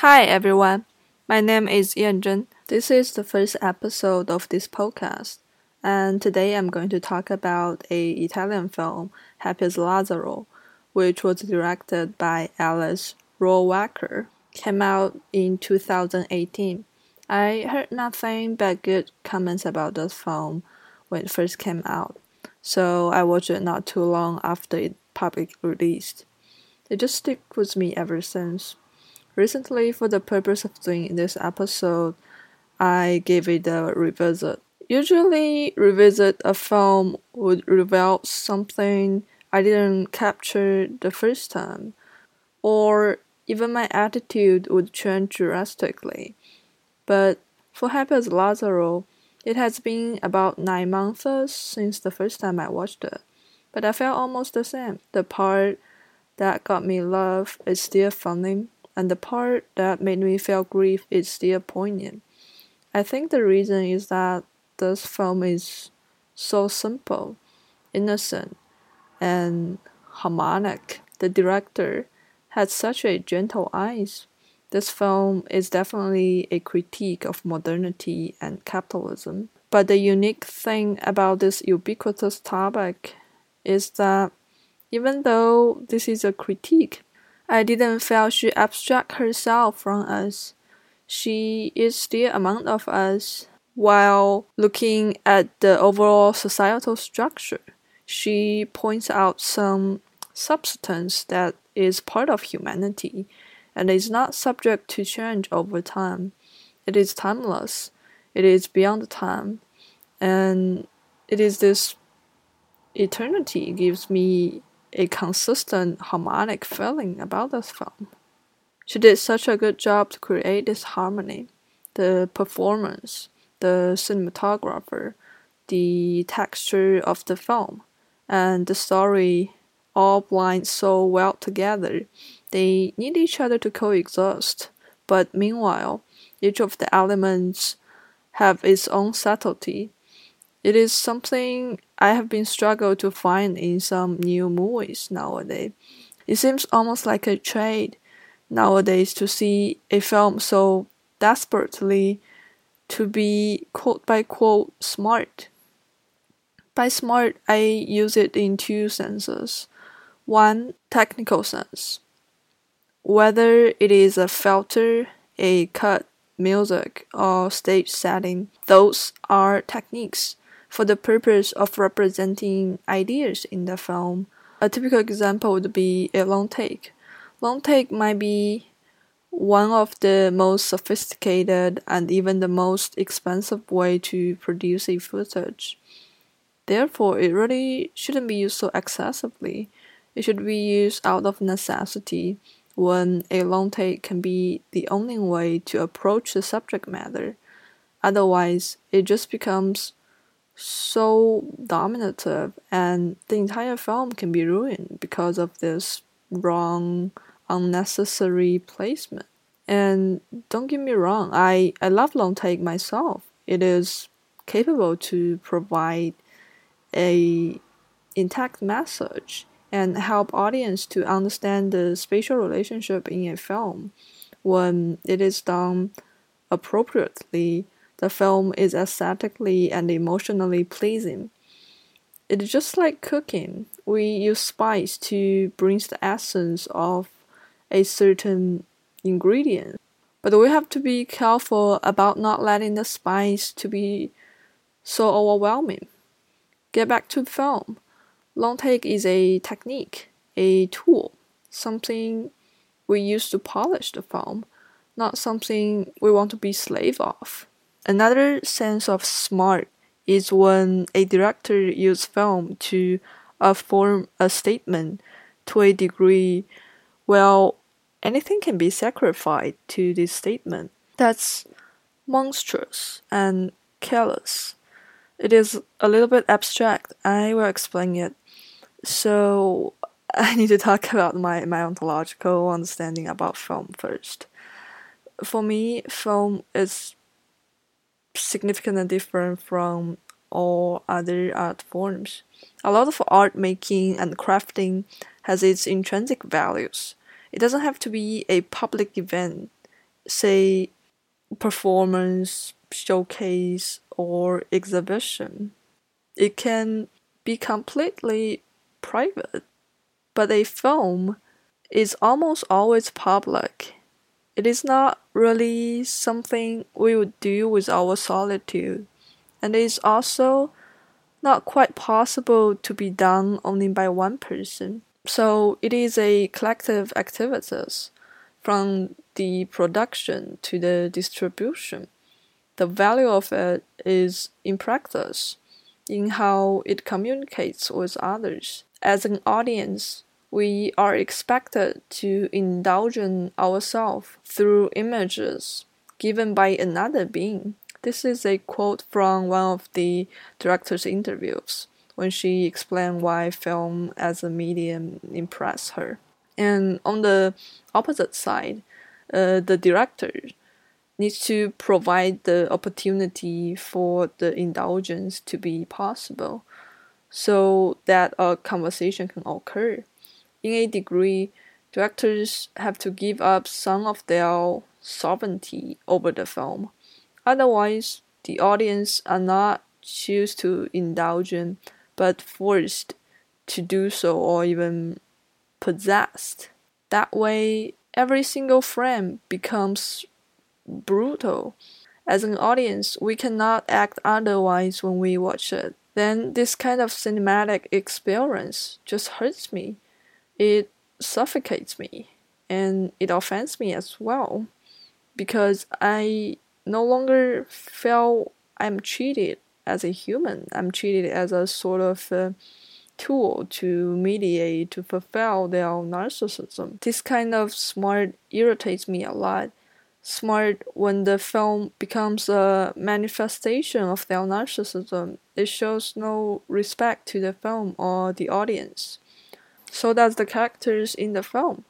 Hi everyone, my name is Yanzhen. This is the first episode of this podcast, and today I'm going to talk about a Italian film, Happy as Lazzaro, which was directed by Alice Rohrwacher. Came out in 2018. I heard nothing but good comments about this film when it first came out, so I watched it not too long after it publicly released. It just stuck with me ever since. Recently, for the purpose of doing this episode, I gave it a revisit. Usually, revisit a film would reveal something I didn't capture the first time, or even my attitude would change drastically. But for Happy as Lazzaro, it has been about nine months since the first time I watched it, but I felt almost the same. The part that got me love is still funny and the part that made me feel grief is still poignant. I think the reason is that this film is so simple, innocent, and harmonic. The director had such a gentle eyes. This film is definitely a critique of modernity and capitalism. But the unique thing about this ubiquitous topic is that even though this is a critique, I didn't feel she abstract herself from us. She is still among of us while looking at the overall societal structure. She points out some substance that is part of humanity and is not subject to change over time. It is timeless. It is beyond time. And it is this eternity gives me a consistent harmonic feeling about this film. She did such a good job to create this harmony, the performance, the cinematographer, the texture of the film, and the story all blend so well together. They need each other to coexist, but meanwhile, each of the elements have its own subtlety it is something I have been struggled to find in some new movies nowadays. It seems almost like a trade nowadays to see a film so desperately to be quote by quote smart. By smart, I use it in two senses. One, technical sense. Whether it is a filter, a cut, music, or stage setting, those are techniques for the purpose of representing ideas in the film. A typical example would be a long take. Long take might be one of the most sophisticated and even the most expensive way to produce a footage. Therefore, it really shouldn't be used so excessively. It should be used out of necessity when a long take can be the only way to approach the subject matter. Otherwise, it just becomes so dominative and the entire film can be ruined because of this wrong unnecessary placement. And don't get me wrong i i love long take myself. It is capable to provide a intact message and help audience to understand the spatial relationship in a film when it is done appropriately the film is aesthetically and emotionally pleasing. It's just like cooking. We use spice to bring the essence of a certain ingredient. But we have to be careful about not letting the spice to be so overwhelming. Get back to film. Long take is a technique, a tool, something we use to polish the film, not something we want to be slave of. Another sense of smart is when a director uses film to affirm a statement to a degree, well, anything can be sacrificed to this statement. That's monstrous and careless. It is a little bit abstract. I will explain it. So, I need to talk about my, my ontological understanding about film first. For me, film is significantly different from all other art forms. A lot of art making and crafting has its intrinsic values. It doesn't have to be a public event. say, performance, showcase, or exhibition. It can be completely private, but a film is almost always public. It is not really something we would do with our solitude, and it is also not quite possible to be done only by one person. So it is a collective activities from the production to the distribution. The value of it is in practice, in how it communicates with others. As an audience, we are expected to indulge in ourselves through images given by another being. This is a quote from one of the director's interviews when she explained why film as a medium impressed her. And on the opposite side, uh, the director needs to provide the opportunity for the indulgence to be possible so that a conversation can occur. In a degree, directors have to give up some of their sovereignty over the film. Otherwise, the audience are not choose to indulge in, but forced to do so or even possessed. That way, every single frame becomes brutal. As an audience, we cannot act otherwise when we watch it. Then this kind of cinematic experience just hurts me. It suffocates me and it offends me as well because I no longer feel I'm treated as a human. I'm treated as a sort of uh, tool to mediate, to fulfill their narcissism. This kind of smart irritates me a lot. Smart when the film becomes a manifestation of their narcissism, it shows no respect to the film or the audience. So does the characters in the film.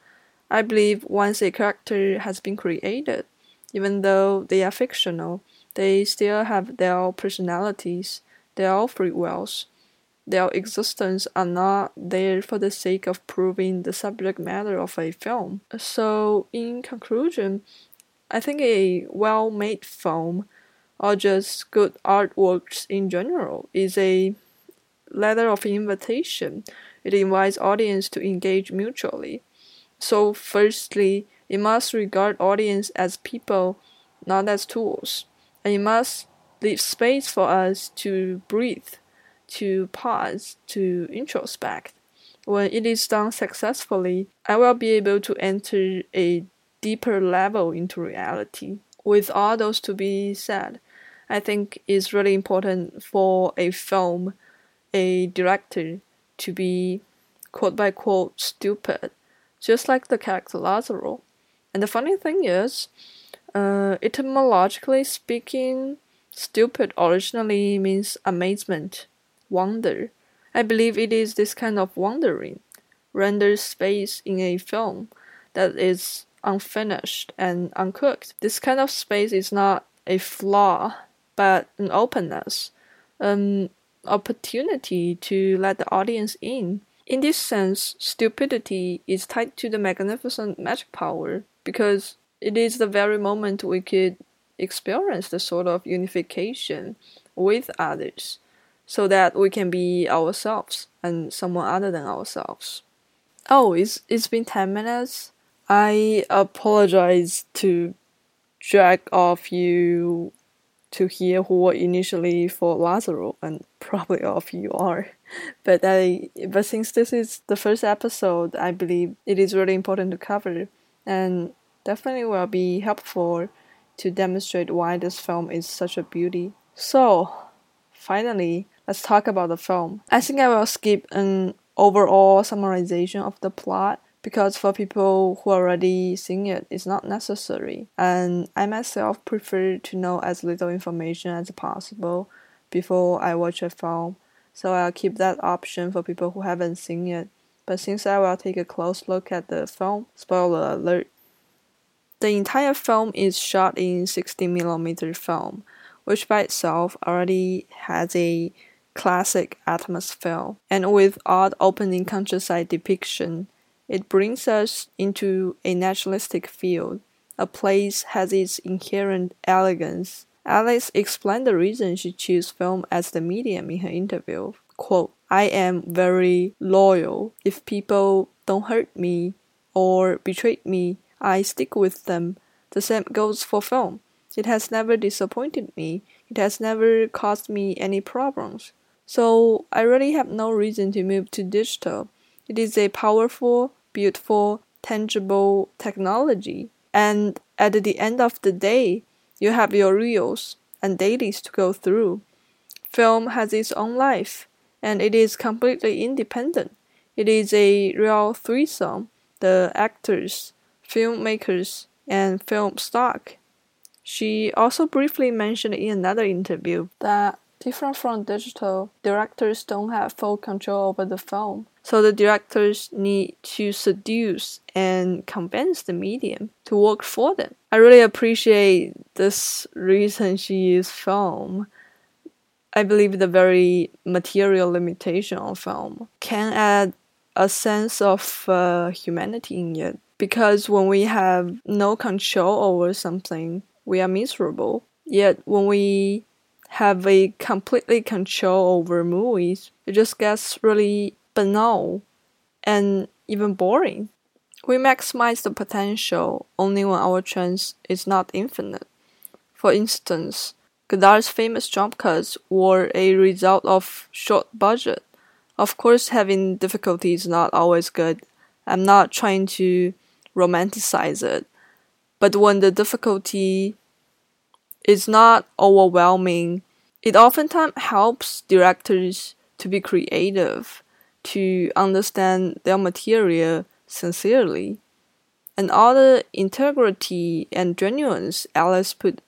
I believe once a character has been created, even though they are fictional, they still have their personalities, their free wills their existence are not there for the sake of proving the subject matter of a film. So, in conclusion, I think a well made film, or just good artworks in general, is a letter of invitation. It invites audience to engage mutually. So, firstly, it must regard audience as people, not as tools, and it must leave space for us to breathe to pause, to introspect. When it is done successfully, I will be able to enter a deeper level into reality. With all those to be said, I think it's really important for a film, a director, to be quote by quote stupid, just like the character Lazzaro. And the funny thing is, uh, etymologically speaking, stupid originally means amazement wonder. I believe it is this kind of wondering renders space in a film that is unfinished and uncooked. This kind of space is not a flaw, but an openness, an opportunity to let the audience in. In this sense, stupidity is tied to the magnificent magic power because it is the very moment we could experience the sort of unification with others so that we can be ourselves and someone other than ourselves. Oh, it's it's been 10 minutes. I apologize to drag off you to hear who were initially for Lazzaro and probably all of you are. But I but since this is the first episode, I believe it is really important to cover and definitely will be helpful to demonstrate why this film is such a beauty. So, finally, let's talk about the film. I think I will skip an overall summarization of the plot because for people who already seen it, it's not necessary. And I myself prefer to know as little information as possible before I watch a film. So I'll keep that option for people who haven't seen it. But since I will take a close look at the film, spoiler alert. The entire film is shot in 60mm film, which by itself already has a classic atmosphere, and with odd opening countryside depiction, it brings us into a naturalistic field, a place has its inherent elegance. Alice explained the reason she chose film as the medium in her interview. Quote, I am very loyal. If people don't hurt me or betray me, I stick with them. The same goes for film. It has never disappointed me. It has never caused me any problems. So I really have no reason to move to digital. It is a powerful, beautiful, tangible technology. And at the end of the day, you have your reels and dailies to go through. Film has its own life, and it is completely independent. It is a real threesome the actors, filmmakers, and film stock. She also briefly mentioned in another interview that different from digital, directors don't have full control over the film. So the directors need to seduce and convince the medium to work for them. I really appreciate this reason she used film. I believe the very material limitation of film can add a sense of uh, humanity in it. Because when we have no control over something, we are miserable. Yet when we have a completely control over movies, it just gets really banal and even boring. We maximize the potential only when our chance is not infinite. For instance, Godard's famous jump cuts were a result of short budget. Of course, having difficulty is not always good. I'm not trying to romanticize it. But when the difficulty is not overwhelming, it oftentimes helps directors to be creative, to understand their material sincerely. And all the integrity and genuineness Alice put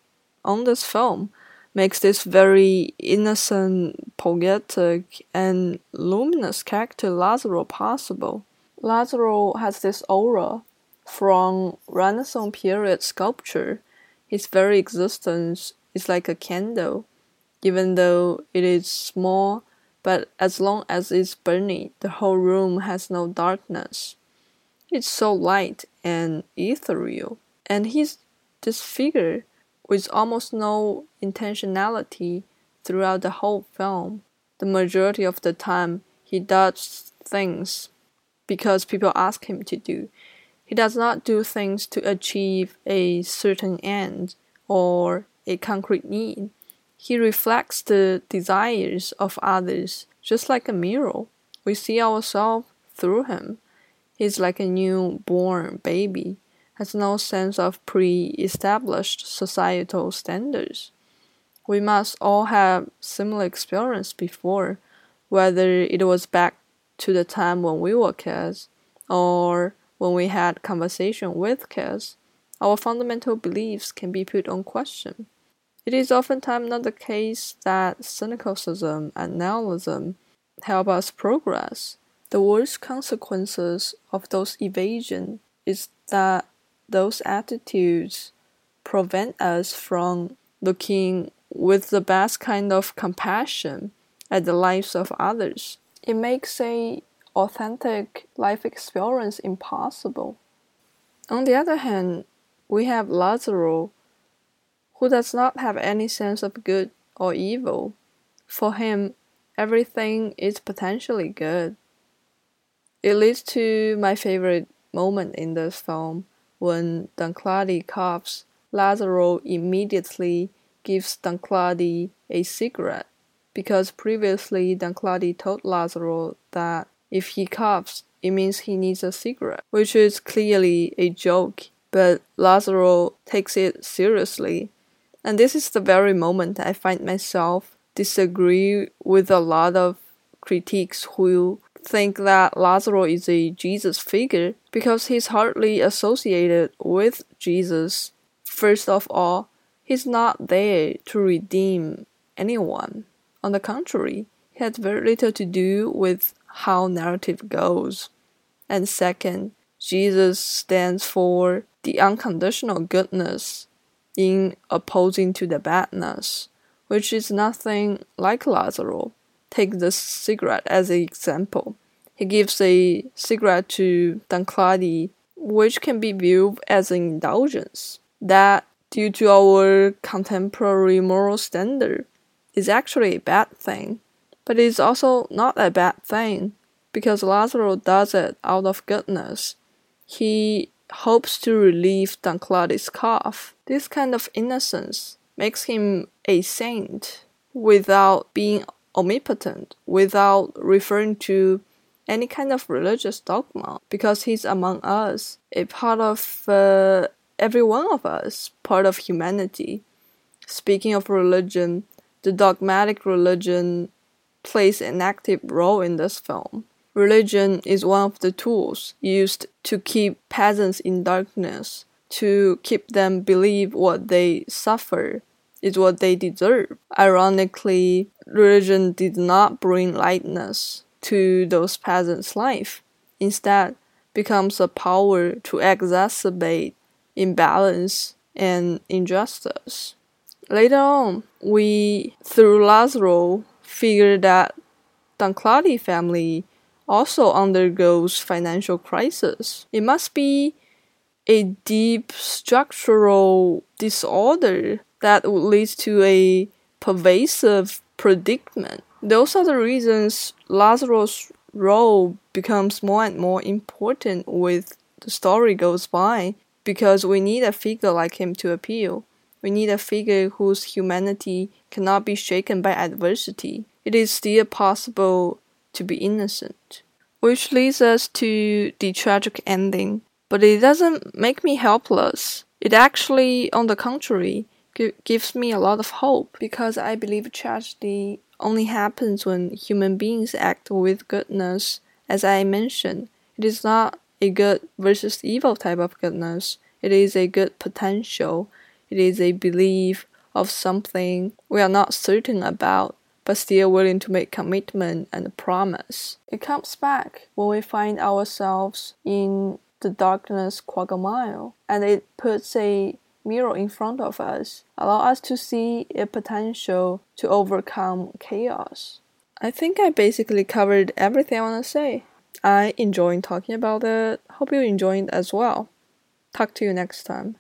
on this film makes this very innocent, poetic, and luminous character Lazzaro possible. Lazzaro has this aura from Renaissance period sculpture. His very existence is like a candle, even though it is small, but as long as it's burning, the whole room has no darkness. It's so light and ethereal, and he's this figure with almost no intentionality throughout the whole film. The majority of the time, he does things because people ask him to do. He does not do things to achieve a certain end or a concrete need. He reflects the desires of others just like a mirror. We see ourselves through him. He's like a newborn baby, has no sense of pre established societal standards. We must all have similar experience before, whether it was back to the time when we were kids or when we had conversation with kids, our fundamental beliefs can be put on question. It is oftentimes not the case that cynicism and nihilism help us progress. The worst consequences of those evasion is that those attitudes prevent us from looking with the best kind of compassion at the lives of others. It makes a authentic life experience impossible. On the other hand, we have Lazzaro, who does not have any sense of good or evil. For him, everything is potentially good. It leads to my favorite moment in this film when Tancredi coughs. Lazzaro immediately gives Tancredi a cigarette because previously Tancredi told Lazzaro that if he coughs, it means he needs a cigarette, which is clearly a joke, but Lazzaro takes it seriously. And this is the very moment I find myself disagree with a lot of critics who think that Lazzaro is a Jesus figure because he's hardly associated with Jesus. First of all, he's not there to redeem anyone. On the contrary, he had very little to do with how narrative goes. And second, Jesus stands for the unconditional goodness in opposing to the badness, which is nothing like Lazzaro. Take the cigarette as an example. He gives a cigarette to Tancredi which can be viewed as an indulgence that, due to our contemporary moral standard, is actually a bad thing. But it is also not a bad thing because Lazzaro does it out of goodness. He hopes to relieve Tancredi's cough. This kind of innocence makes him a saint without being omnipotent, without referring to any kind of religious dogma, because he's among us, a part of uh, every one of us, part of humanity. Speaking of religion, the dogmatic religion plays an active role in this film. Religion is one of the tools used to keep peasants in darkness, to keep them believe what they suffer is what they deserve. Ironically, religion did not bring lightness to those peasants' life. Instead, becomes a power to exacerbate imbalance and injustice. Later on, we, through Lazzaro, figured that Tancredi family also undergoes financial crisis. It must be a deep structural disorder that would lead to a pervasive predicament. Those are the reasons Lazarus' role becomes more and more important with the story goes by because we need a figure like him to appeal. We need a figure whose humanity cannot be shaken by adversity. It is still possible to be innocent. Which leads us to the tragic ending. But it doesn't make me helpless. It actually, on the contrary, gives me a lot of hope because I believe tragedy only happens when human beings act with goodness. As I mentioned, it is not a good versus evil type of goodness. It is a good potential. It is a belief of something we are not certain about, but still willing to make commitment and promise. It comes back when we find ourselves in the darkness quagmire, and it puts a mirror in front of us, allow us to see a potential to overcome chaos. I think I basically covered everything I want to say. I enjoyed talking about it. Hope you enjoyed as well. Talk to you next time.